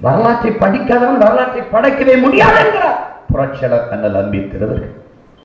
வரலாற்றை படிக்காதவன் வரலாற்றை படைக்கவே முடியாது என்கிறார் புரட்சியாளர் அண்ணல் அன்பி திருவர்கள்